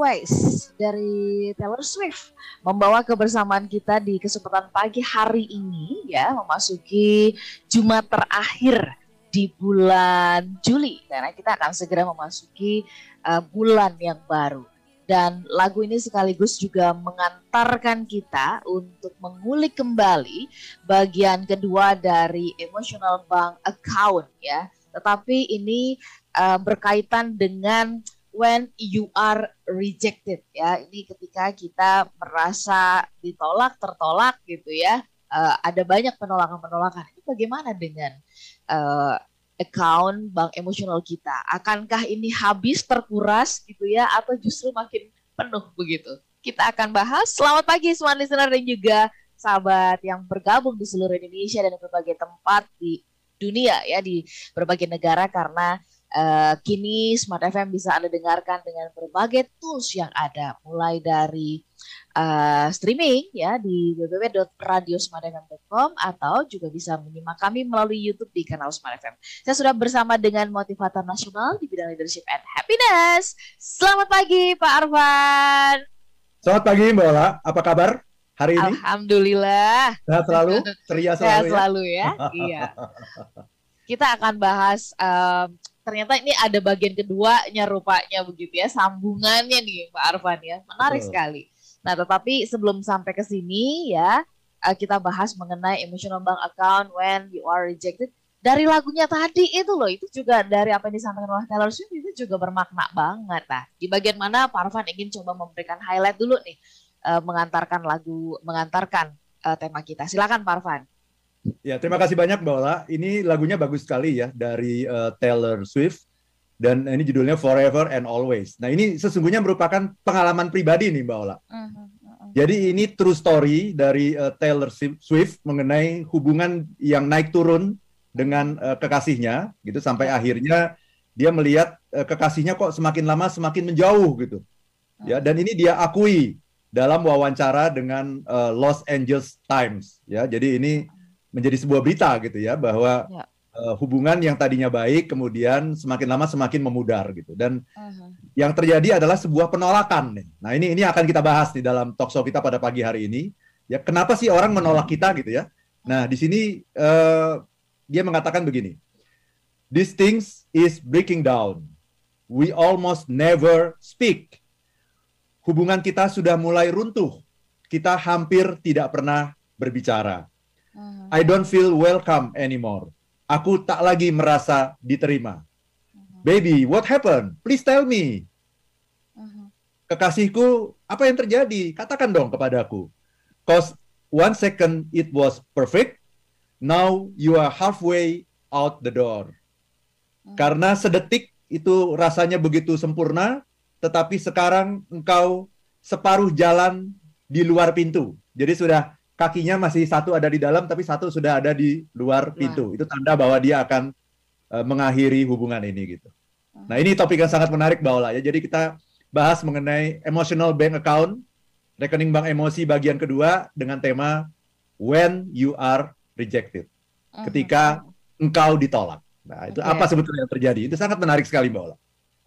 Always dari Taylor Swift membawa kebersamaan kita di kesempatan pagi hari ini ya memasuki Jumat terakhir di bulan Juli. Karena kita akan segera memasuki uh, bulan yang baru. Dan lagu ini sekaligus juga mengantarkan kita untuk mengulik kembali bagian kedua dari emotional bank account ya. Tetapi ini uh, berkaitan dengan when you are rejected ya. Ini ketika kita merasa ditolak tertolak gitu ya. Uh, ada banyak penolakan penolakan ini bagaimana dengan uh, account bank emosional kita? Akankah ini habis terkuras gitu ya atau justru makin penuh begitu? Kita akan bahas. Selamat pagi semua listener dan juga sahabat yang bergabung di seluruh Indonesia dan berbagai tempat di dunia ya di berbagai negara. Karena Uh, kini Smart FM bisa Anda dengarkan dengan berbagai tools yang ada, mulai dari uh, streaming ya di www.radiosmartfm.com atau juga bisa menyimak kami melalui YouTube di kanal Smart FM. Saya sudah bersama dengan motivator nasional di bidang leadership and happiness. Selamat pagi Pak Arfan. Selamat pagi Mbak Ola, apa kabar? hari ini? Alhamdulillah. Sehat selalu, ceria selalu Sehat ya? selalu ya. iya. Kita akan bahas um, ternyata ini ada bagian keduanya rupanya begitu ya sambungannya nih Pak Arfan ya menarik Betul. sekali. Nah tetapi sebelum sampai ke sini ya eh, kita bahas mengenai emotional bank account when you are rejected dari lagunya tadi itu loh itu juga dari apa yang disampaikan oleh Taylor Swift itu juga bermakna banget nah di bagian mana Pak Arfan ingin coba memberikan highlight dulu nih uh, mengantarkan lagu mengantarkan uh, tema kita silakan Pak Arfan. Ya, terima kasih banyak Mbak Ola. Ini lagunya bagus sekali ya dari uh, Taylor Swift dan ini judulnya Forever and Always. Nah, ini sesungguhnya merupakan pengalaman pribadi nih Mbak Ola. Uh, uh, uh. Jadi ini true story dari uh, Taylor Swift mengenai hubungan yang naik turun dengan uh, kekasihnya gitu sampai akhirnya dia melihat uh, kekasihnya kok semakin lama semakin menjauh gitu. Ya, dan ini dia akui dalam wawancara dengan uh, Los Angeles Times ya. Jadi ini menjadi sebuah berita gitu ya bahwa ya. Uh, hubungan yang tadinya baik kemudian semakin lama semakin memudar gitu dan uh-huh. yang terjadi adalah sebuah penolakan nih. Nah ini ini akan kita bahas di dalam talkshow kita pada pagi hari ini. Ya kenapa sih orang menolak kita gitu ya? Nah di sini uh, dia mengatakan begini, these things is breaking down. We almost never speak. Hubungan kita sudah mulai runtuh. Kita hampir tidak pernah berbicara Uh-huh. I don't feel welcome anymore. Aku tak lagi merasa diterima. Uh-huh. Baby, what happened? Please tell me. Uh-huh. Kekasihku, apa yang terjadi? Katakan dong kepadaku. Cause one second it was perfect, now you are halfway out the door. Uh-huh. Karena sedetik itu rasanya begitu sempurna, tetapi sekarang engkau separuh jalan di luar pintu. Jadi sudah kakinya masih satu ada di dalam tapi satu sudah ada di luar pintu. Itu tanda bahwa dia akan uh, mengakhiri hubungan ini gitu. Nah, ini topik yang sangat menarik Baola ya. Jadi kita bahas mengenai emotional bank account, rekening bank emosi bagian kedua dengan tema when you are rejected. Ketika engkau ditolak. Nah, itu okay. apa sebetulnya yang terjadi? Itu sangat menarik sekali Mbak Ola. Oke,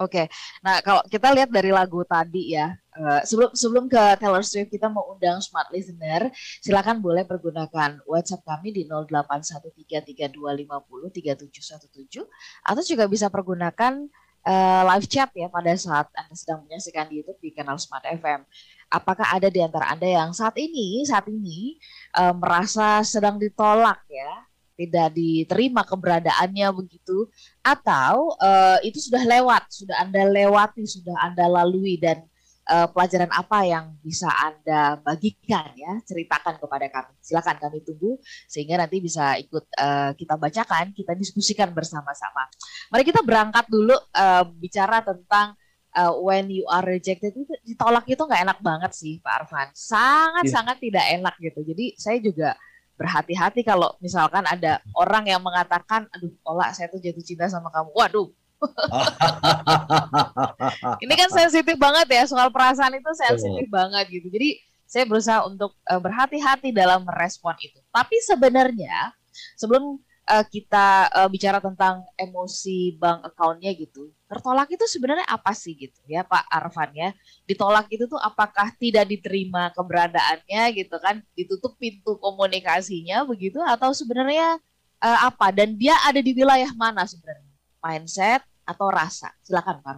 okay. nah kalau kita lihat dari lagu tadi ya, uh, sebelum sebelum ke Taylor Swift kita mau undang smart listener, silakan boleh pergunakan WhatsApp kami di 081325031717 atau juga bisa pergunakan uh, live chat ya pada saat anda sedang menyaksikan di YouTube di kanal Smart FM. Apakah ada di antara anda yang saat ini saat ini uh, merasa sedang ditolak ya? tidak diterima keberadaannya begitu atau uh, itu sudah lewat sudah anda lewati sudah anda lalui dan uh, pelajaran apa yang bisa anda bagikan ya ceritakan kepada kami silakan kami tunggu sehingga nanti bisa ikut uh, kita bacakan kita diskusikan bersama-sama mari kita berangkat dulu uh, bicara tentang uh, when you are rejected itu ditolak itu nggak enak banget sih Pak Arfan sangat yeah. sangat tidak enak gitu jadi saya juga berhati-hati kalau misalkan ada orang yang mengatakan, aduh, Ola, saya tuh jatuh cinta sama kamu. Waduh. Ini kan sensitif banget ya soal perasaan itu sensitif banget gitu. Jadi saya berusaha untuk uh, berhati-hati dalam merespon itu. Tapi sebenarnya sebelum uh, kita uh, bicara tentang emosi bank accountnya gitu, tertolak itu sebenarnya apa sih gitu ya Pak Arfan ya? Ditolak itu tuh apakah tidak diterima keberadaannya gitu kan, ditutup pintu komunikasinya begitu atau sebenarnya uh, apa? Dan dia ada di wilayah mana sebenarnya? Mindset atau rasa? Silakan Pak.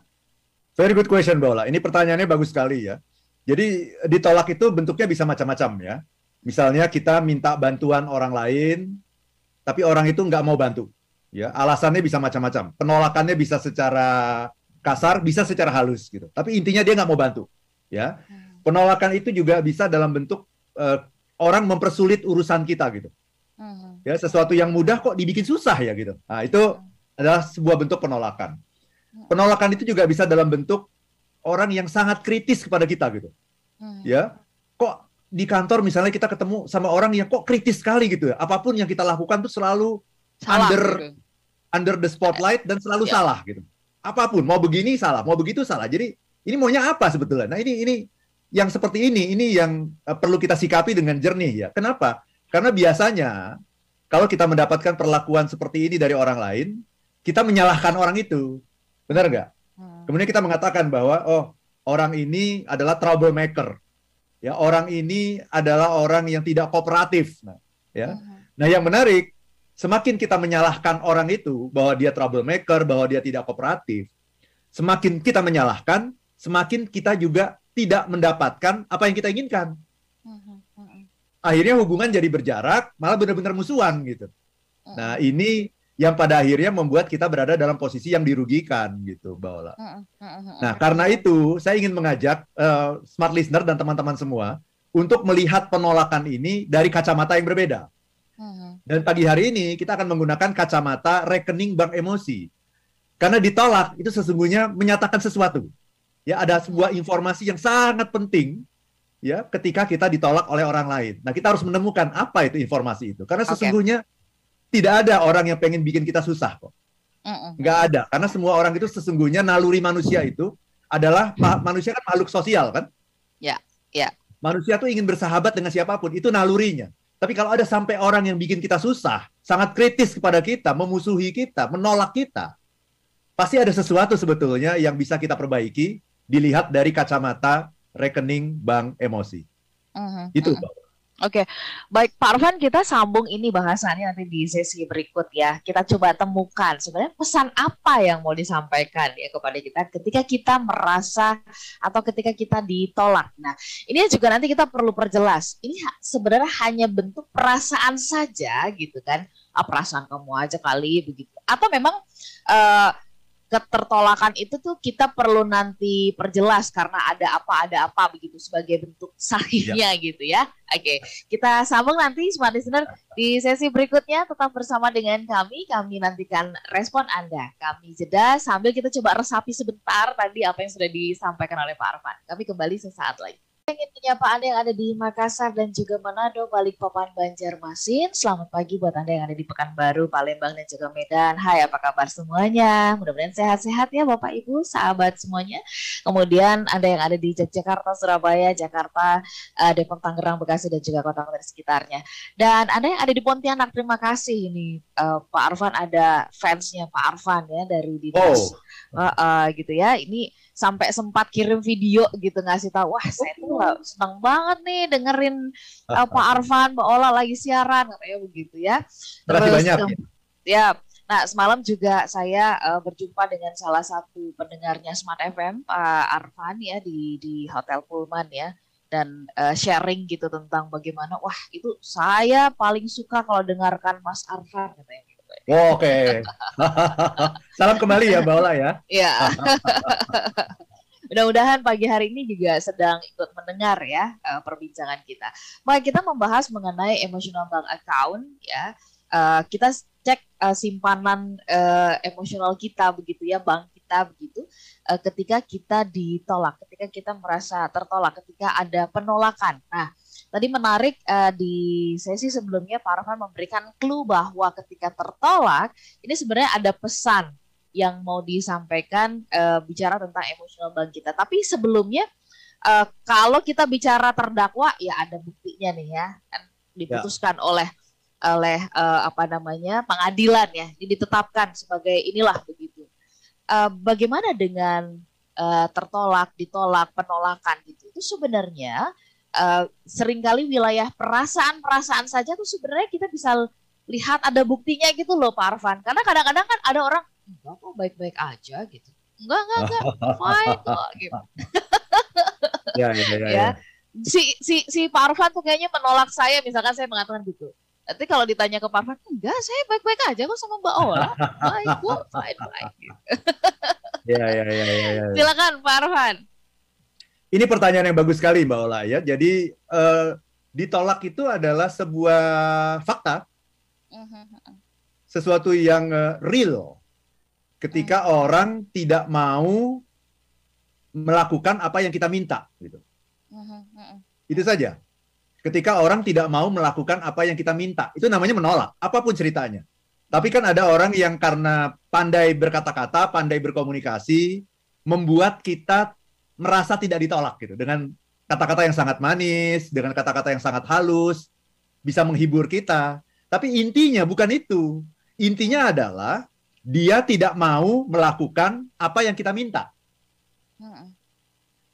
Very good question Bola. Ini pertanyaannya bagus sekali ya. Jadi ditolak itu bentuknya bisa macam-macam ya. Misalnya kita minta bantuan orang lain tapi orang itu nggak mau bantu. Ya, alasannya bisa macam-macam. Penolakannya bisa secara kasar, bisa secara halus gitu. Tapi intinya dia nggak mau bantu. Ya, hmm. penolakan itu juga bisa dalam bentuk uh, orang mempersulit urusan kita gitu. Hmm. Ya, sesuatu yang mudah kok dibikin susah ya gitu. Nah, itu hmm. Adalah sebuah bentuk penolakan. Penolakan itu juga bisa dalam bentuk orang yang sangat kritis kepada kita gitu. Ya, kok di kantor misalnya kita ketemu sama orang yang kok kritis sekali gitu ya. Apa pun yang kita lakukan tuh selalu salah, under gitu. under the spotlight dan selalu yeah. salah gitu. Apa pun mau begini salah, mau begitu salah. Jadi ini maunya apa sebetulnya? Nah, ini ini yang seperti ini ini yang uh, perlu kita sikapi dengan jernih ya. Kenapa? Karena biasanya kalau kita mendapatkan perlakuan seperti ini dari orang lain, kita menyalahkan orang itu. Benar nggak? Hmm. Kemudian kita mengatakan bahwa oh, orang ini adalah troublemaker ya orang ini adalah orang yang tidak kooperatif nah ya uh-huh. nah yang menarik semakin kita menyalahkan orang itu bahwa dia troublemaker bahwa dia tidak kooperatif semakin kita menyalahkan semakin kita juga tidak mendapatkan apa yang kita inginkan uh-huh. Uh-huh. akhirnya hubungan jadi berjarak malah benar-benar musuhan gitu nah ini yang pada akhirnya membuat kita berada dalam posisi yang dirugikan gitu, Mbak Nah, karena itu saya ingin mengajak uh, smart listener dan teman-teman semua untuk melihat penolakan ini dari kacamata yang berbeda. Dan pagi hari ini kita akan menggunakan kacamata rekening bank emosi. Karena ditolak itu sesungguhnya menyatakan sesuatu. Ya, ada sebuah informasi yang sangat penting ya ketika kita ditolak oleh orang lain. Nah, kita harus menemukan apa itu informasi itu. Karena sesungguhnya okay tidak ada orang yang pengen bikin kita susah kok. Nggak ada. Karena semua orang itu sesungguhnya naluri manusia itu adalah manusia kan makhluk sosial kan? Ya, ya. Manusia tuh ingin bersahabat dengan siapa pun. Itu nalurinya. Tapi kalau ada sampai orang yang bikin kita susah, sangat kritis kepada kita, memusuhi kita, menolak kita, pasti ada sesuatu sebetulnya yang bisa kita perbaiki dilihat dari kacamata rekening bank emosi. Uh -huh. Itu. Uh -huh. Oke, baik Pak Arfan kita sambung ini bahasannya nanti di sesi berikut ya. Kita coba temukan sebenarnya pesan apa yang mau disampaikan ya kepada kita ketika kita merasa atau ketika kita ditolak. Nah, ini juga nanti kita perlu perjelas. Ini sebenarnya hanya bentuk perasaan saja gitu kan. Ah, perasaan kamu aja kali begitu. Atau memang uh, ketertolakan itu tuh kita perlu nanti perjelas karena ada apa ada apa begitu sebagai bentuk sahihnya ya. gitu ya. Oke, kita sambung nanti smart listener di sesi berikutnya tetap bersama dengan kami. Kami nantikan respon Anda. Kami jeda sambil kita coba resapi sebentar tadi apa yang sudah disampaikan oleh Pak Arfan. Kami kembali sesaat lagi ingin menyapa Anda yang ada di Makassar dan juga Manado, Balikpapan, Banjarmasin. Selamat pagi buat Anda yang ada di Pekanbaru, Palembang, dan juga Medan. Hai, apa kabar semuanya? Mudah-mudahan sehat-sehat ya Bapak Ibu, sahabat semuanya. Kemudian Anda yang ada di Jakarta, Surabaya, Jakarta, uh, Depok, Tangerang, Bekasi, dan juga kota-kota di sekitarnya. Dan Anda yang ada di Pontianak, terima kasih ini uh, Pak Arfan ada fansnya Pak Arfan ya dari dinas. Oh. Uh, uh, gitu ya. Ini sampai sempat kirim video gitu ngasih tahu wah saya tuh senang banget nih dengerin uh, Pak Arfan Mbak Ola lagi siaran katanya begitu ya. Terus banyak, ya Nah, semalam juga saya uh, berjumpa dengan salah satu pendengarnya Smart FM, Pak Arfan ya di di Hotel Pullman ya dan uh, sharing gitu tentang bagaimana wah itu saya paling suka kalau dengarkan Mas Arfan katanya Oh, Oke. Okay. Salam kembali ya Mbak Ola ya. Iya. Mudah-mudahan pagi hari ini juga sedang ikut mendengar ya uh, perbincangan kita. Maka kita membahas mengenai emotional bank account ya. Uh, kita cek uh, simpanan emosional kita begitu ya, bank kita begitu. Ketika kita ditolak, ketika kita merasa tertolak, ketika ada penolakan. Nah, Tadi menarik uh, di sesi sebelumnya Pak Arfan memberikan clue bahwa ketika tertolak ini sebenarnya ada pesan yang mau disampaikan uh, bicara tentang emosional bank kita. Tapi sebelumnya uh, kalau kita bicara terdakwa ya ada buktinya nih ya kan diputuskan ya. oleh oleh uh, apa namanya pengadilan ya, ditetapkan sebagai inilah begitu. Uh, bagaimana dengan uh, tertolak, ditolak, penolakan gitu? Itu sebenarnya uh, sering kali wilayah perasaan-perasaan saja tuh sebenarnya kita bisa lihat ada buktinya gitu loh Pak Arfan. Karena kadang-kadang kan ada orang enggak kok baik-baik aja gitu. Enggak, enggak, enggak, fine kok gitu. ya, ya, ya, ya. ya. Si si si Pak Arfan tuh kayaknya menolak saya misalkan saya mengatakan gitu. Nanti kalau ditanya ke Pak Arfan, enggak, saya baik-baik aja kok sama Mbak Ola. Baik kok, fine, fine. Gitu. Ya, ya, ya, ya, ya. Silakan Pak Arfan. Ini pertanyaan yang bagus sekali Mbak Ola ya. Jadi uh, ditolak itu adalah sebuah fakta, sesuatu yang uh, real. Ketika uh orang tidak mau melakukan apa yang kita minta, gitu. Uh Itu saja. Ketika orang tidak mau melakukan apa yang kita minta, itu namanya menolak, apa pun ceritanya. Tapi kan ada orang yang karena pandai berkata-kata, pandai berkomunikasi, membuat kita merasa tidak ditolak gitu dengan kata-kata yang sangat manis, dengan kata-kata yang sangat halus, bisa menghibur kita. Tapi intinya bukan itu. Intinya adalah dia tidak mau melakukan apa yang kita minta.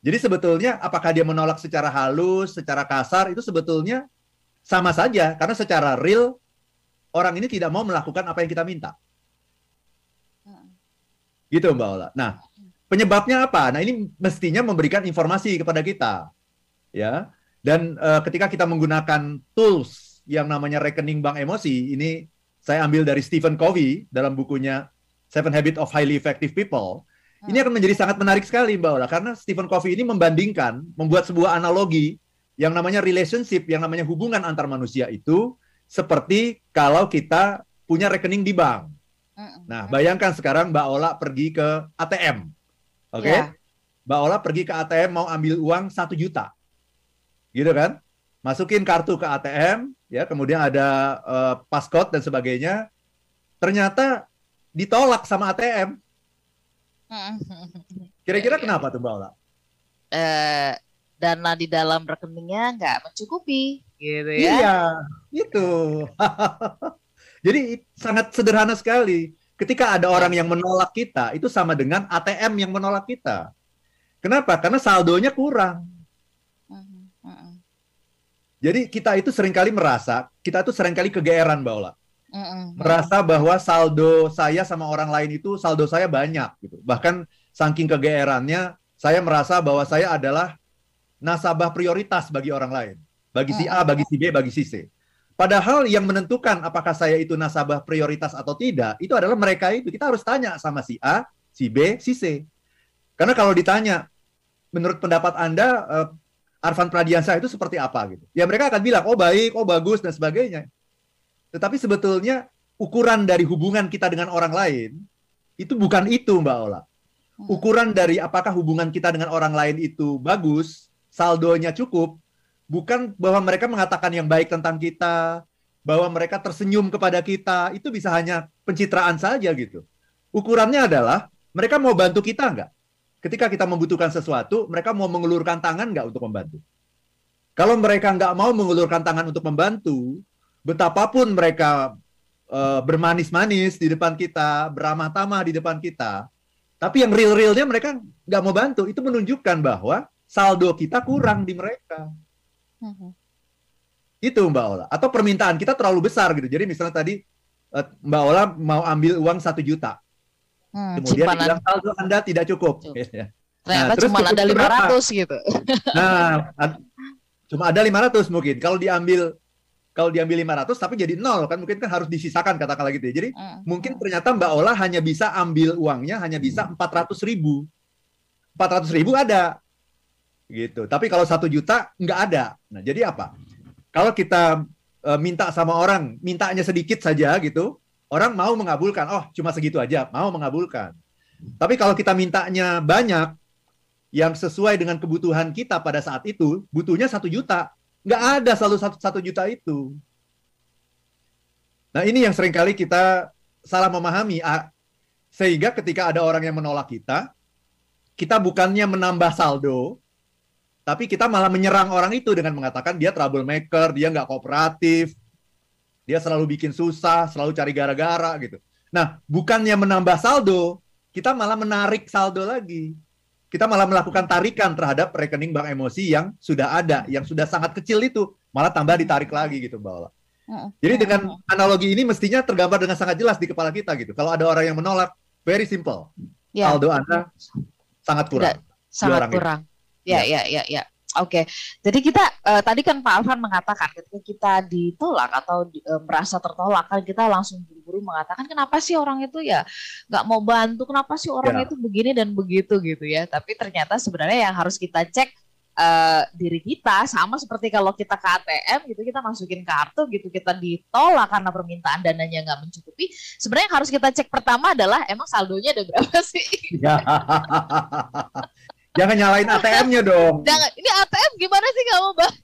Jadi sebetulnya apakah dia menolak secara halus, secara kasar itu sebetulnya sama saja karena secara real orang ini tidak mau melakukan apa yang kita minta. Gitu Mbak Ola. Nah, Penyebabnya apa? Nah, ini mestinya memberikan informasi kepada kita. Ya. Dan uh, ketika kita menggunakan tools yang namanya rekening bank emosi, ini saya ambil dari Stephen Covey dalam bukunya Seven Habits of Highly Effective People. Ini akan menjadi sangat menarik sekali, Mbak Ola, karena Stephen Covey ini membandingkan, membuat sebuah analogi yang namanya relationship, yang namanya hubungan antar manusia itu seperti kalau kita punya rekening di bank. Nah, bayangkan sekarang Mbak Ola pergi ke ATM Oke. Okay? Ya. Yeah. Mbak Ola pergi ke ATM mau ambil uang satu juta. Gitu kan? Masukin kartu ke ATM, ya, kemudian ada uh, passcode dan sebagainya. Ternyata ditolak sama ATM. Kira-kira ya, kenapa tuh Mbak Ola? Uh, dana di dalam rekeningnya nggak mencukupi, gitu ya? Iya, itu. Jadi sangat sederhana sekali Ketika ada orang yang menolak kita, itu sama dengan ATM yang menolak kita. Kenapa? Karena saldonya kurang. Jadi kita itu sering kali merasa, kita itu sering kali kegeeran, Mbak Ola. Merasa bahwa saldo saya sama orang lain itu saldo saya banyak gitu. Bahkan saking kegeerannya, saya merasa bahwa saya adalah nasabah prioritas bagi orang lain. Bagi si A, bagi si B, bagi si C. Padahal yang menentukan apakah saya itu nasabah prioritas atau tidak, itu adalah mereka itu. Kita harus tanya sama si A, si B, si C. Karena kalau ditanya, menurut pendapat Anda, uh, Arvan Pradiansa itu seperti apa gitu. Ya mereka akan bilang, oh baik, oh bagus, dan sebagainya. Tetapi sebetulnya ukuran dari hubungan kita dengan orang lain, itu bukan itu Mbak Ola. Hmm. Ukuran dari apakah hubungan kita dengan orang lain itu bagus, saldonya cukup, bukan bahwa mereka mengatakan yang baik tentang kita, bahwa mereka tersenyum kepada kita, itu bisa hanya pencitraan saja gitu. Ukurannya adalah mereka mau bantu kita nggak? Ketika kita membutuhkan sesuatu, mereka mau mengulurkan tangan nggak untuk membantu? Kalau mereka nggak mau mengulurkan tangan untuk membantu, betapapun mereka uh, bermanis-manis di depan kita, beramah tamah di depan kita, tapi yang real-realnya mereka nggak mau bantu, itu menunjukkan bahwa saldo kita kurang di mereka. Hmm. Itu Mbak Ola. Atau permintaan kita terlalu besar gitu. Jadi misalnya tadi eh, Mbak Ola mau ambil uang satu juta. Hmm, Kemudian cimpanan. bilang saldo Anda tidak cukup. cukup. Ternyata nah, cuma ada 500 berapa? gitu. Nah, cuma ada 500 mungkin. Kalau diambil kalau diambil 500 tapi jadi nol kan mungkin kan harus disisakan katakanlah gitu ya. Jadi hmm. mungkin ternyata Mbak Ola hanya bisa ambil uangnya hanya bisa 400 ribu. 400 ribu ada gitu. Tapi kalau satu juta nggak ada. Nah jadi apa? Kalau kita e, minta sama orang, mintanya sedikit saja gitu, orang mau mengabulkan. Oh cuma segitu aja, mau mengabulkan. Tapi kalau kita mintanya banyak, yang sesuai dengan kebutuhan kita pada saat itu, butuhnya satu juta. Nggak ada selalu satu, satu juta itu. Nah ini yang sering kali kita salah memahami. Sehingga ketika ada orang yang menolak kita, kita bukannya menambah saldo, tapi kita malah menyerang orang itu dengan mengatakan dia troublemaker, dia nggak kooperatif, Dia selalu bikin susah, selalu cari gara-gara gitu. Nah, bukannya menambah saldo, kita malah menarik saldo lagi. Kita malah melakukan tarikan terhadap rekening bank emosi yang sudah ada, yang sudah sangat kecil itu, malah tambah ditarik lagi gitu, Mbak Ola. Jadi dengan analogi ini mestinya tergambar dengan sangat jelas di kepala kita gitu. Kalau ada orang yang menolak, very simple. Ya. Saldo Anda sangat kurang. sangat kurang. Ya, ya, ya, ya. Oke, okay. jadi kita uh, tadi kan Pak Alvan mengatakan ketika kita ditolak atau di, uh, merasa tertolak kan kita langsung buru-buru mengatakan kenapa sih orang itu ya nggak mau bantu, kenapa sih orang yeah. itu begini dan begitu gitu ya. Tapi ternyata sebenarnya yang harus kita cek uh, diri kita sama seperti kalau kita ke ATM gitu kita masukin kartu gitu kita ditolak karena permintaan dananya nggak mencukupi. Sebenarnya yang harus kita cek pertama adalah emang saldonya ada berapa sih? Ya. Jangan nyalain ATM-nya dong. Jangan. Ini ATM gimana sih kamu, Bang?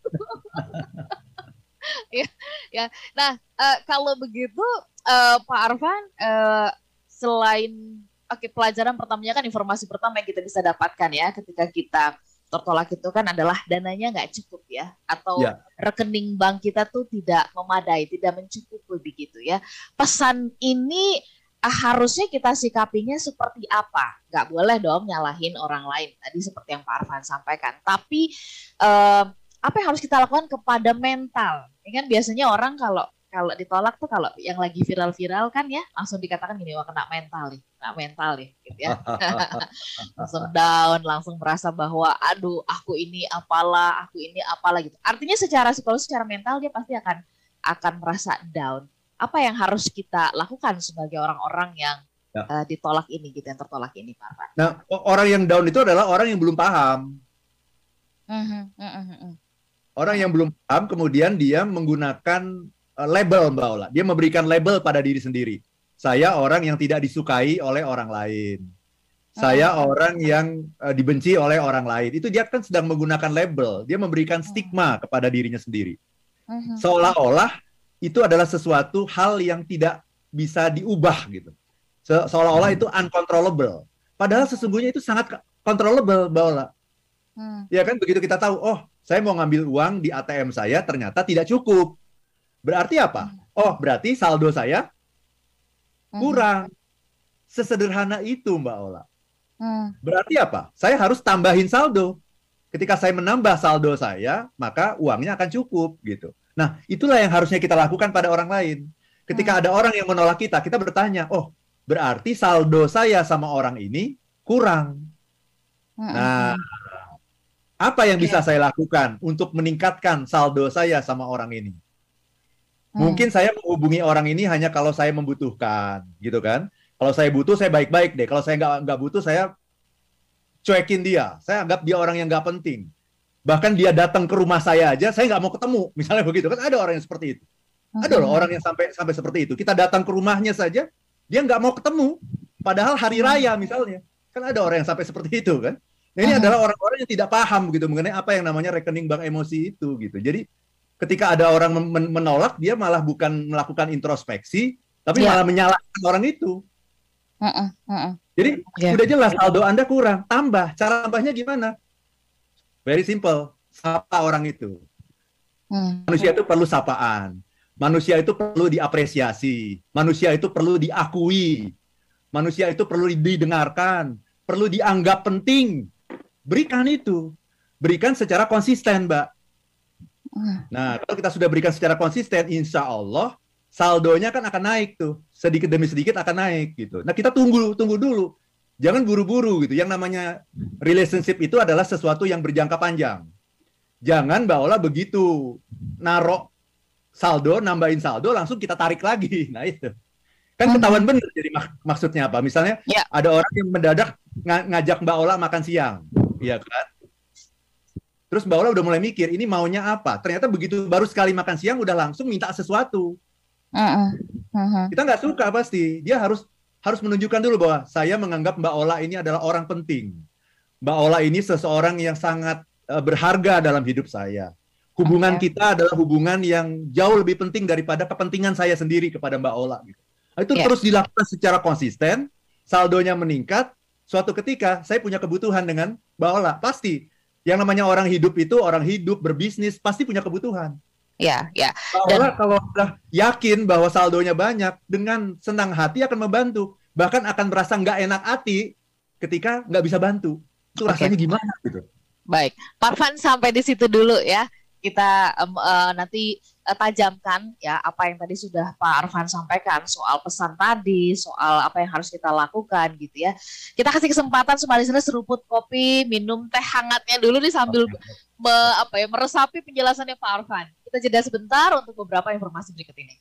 ya, ya. Nah, uh, kalau begitu uh, Pak Arfan uh, selain oke okay, pelajaran pertamanya kan informasi pertama yang kita bisa dapatkan ya ketika kita tertolak itu kan adalah dananya nggak cukup ya atau ya. rekening bank kita tuh tidak memadai, tidak mencukupi begitu ya. Pesan ini harusnya kita sikapinya seperti apa? Gak boleh dong nyalahin orang lain. Tadi seperti yang Pak Arfan sampaikan. Tapi eh, apa yang harus kita lakukan kepada mental? Ini kan biasanya orang kalau kalau ditolak tuh kalau yang lagi viral-viral kan ya langsung dikatakan gini wah kena mental nih, kena mental nih gitu ya. langsung down, langsung merasa bahwa aduh aku ini apalah, aku ini apalah gitu. Artinya secara psikologis, secara mental dia pasti akan akan merasa down apa yang harus kita lakukan sebagai orang-orang yang ya. uh, ditolak ini gitu yang tertolak ini Pak Nah orang yang down itu adalah orang yang belum paham. Uh-huh, uh-huh. Orang yang belum paham kemudian dia menggunakan uh, label Mbak Ola. Dia memberikan label pada diri sendiri. Saya orang yang tidak disukai oleh orang lain. Saya orang yang uh, dibenci oleh orang lain. Itu dia kan sedang menggunakan label. Dia memberikan stigma kepada dirinya sendiri. Seolah-olah itu adalah sesuatu hal yang tidak bisa diubah gitu. Se Seolah-olah itu uncontrollable. Padahal sesungguhnya itu sangat controllable, Mbak Hmm. Ya kan begitu kita tahu, oh saya mau ngambil uang di ATM saya ternyata tidak cukup. Berarti apa? Hmm. Oh berarti saldo saya hmm. kurang. Sesederhana itu Mbak Ola. Hmm. Berarti apa? Saya harus tambahin saldo. Ketika saya menambah saldo saya, maka uangnya akan cukup gitu. Nah, itulah yang harusnya kita lakukan pada orang lain. Ketika hmm. ada orang yang menolak kita, kita bertanya, "Oh, berarti saldo saya sama orang ini kurang." Hmm. Nah, apa yang bisa saya lakukan untuk meningkatkan saldo saya sama orang ini? Hmm. Mungkin saya menghubungi orang ini hanya kalau saya membutuhkan, gitu kan? Kalau saya butuh, saya baik-baik deh. Kalau saya nggak nggak butuh, saya cuekin dia. Saya anggap dia orang yang nggak penting bahkan dia datang ke rumah saya aja saya nggak mau ketemu. Misalnya begitu kan ada orang yang seperti itu. Ada loh orang yang sampai sampai seperti itu. Kita datang ke rumahnya saja dia nggak mau ketemu. Padahal hari raya misalnya kan ada orang yang sampai seperti itu kan? Nah, ini adalah orang-orang yang tidak paham gitu mengenai apa yang namanya rekening bank emosi itu gitu. Jadi ketika ada orang men menolak dia malah bukan melakukan introspeksi tapi yeah. malah menyalahkan orang itu. Uh -uh, uh -uh. jadi yeah. sudah jelas saldo anda kurang. Tambah. Cara tambahnya gimana Very simple. Sapa orang itu. Hmm. Manusia itu perlu sapaan. Manusia itu perlu diapresiasi. Manusia itu perlu diakui. Manusia itu perlu didengarkan. Perlu dianggap penting. Berikan itu. Berikan secara konsisten, Mbak. Hmm. Nah, kalau kita sudah berikan secara konsisten, insya Allah saldonya kan akan naik tuh. Sedikit demi sedikit akan naik gitu. Nah, kita tunggu tunggu dulu jangan buru-buru gitu. Yang namanya relationship itu adalah sesuatu yang berjangka panjang. Jangan Mbak Ola begitu narok saldo, nambahin saldo, langsung kita tarik lagi. Nah itu. Kan ketahuan bener jadi mak maksudnya apa. Misalnya ya. ada orang yang mendadak ng ngajak Mbak Ola makan siang. Iya kan? Terus Mbak Ola udah mulai mikir, ini maunya apa? Ternyata begitu baru sekali makan siang udah langsung minta sesuatu. Uh -uh. Uh -huh. Kita nggak suka pasti. Dia harus harus menunjukkan dulu bahwa saya menganggap Mbak Ola ini adalah orang penting. Mbak Ola ini seseorang yang sangat uh, berharga dalam hidup saya. Hubungan okay. kita adalah hubungan yang jauh lebih penting daripada kepentingan saya sendiri kepada Mbak Ola. Gitu. Nah, itu yeah. terus dilakukan secara konsisten, saldonya meningkat. Suatu ketika saya punya kebutuhan dengan Mbak Ola, pasti yang namanya orang hidup itu orang hidup berbisnis pasti punya kebutuhan. Ya, ya. Dan kalau sudah yakin bahwa saldonya banyak, dengan senang hati akan membantu. Bahkan akan merasa nggak enak hati ketika nggak bisa bantu. Itu okay. rasanya gimana gitu. Baik, Parvan sampai di situ dulu ya. Kita um, uh, nanti uh, tajamkan ya apa yang tadi sudah Pak Arfan sampaikan soal pesan tadi, soal apa yang harus kita lakukan gitu ya. Kita kasih kesempatan semua listener seruput kopi, minum teh hangatnya dulu nih sambil me, apa ya meresapi penjelasannya Pak Arfan. Kita jeda sebentar untuk beberapa informasi berikut ini.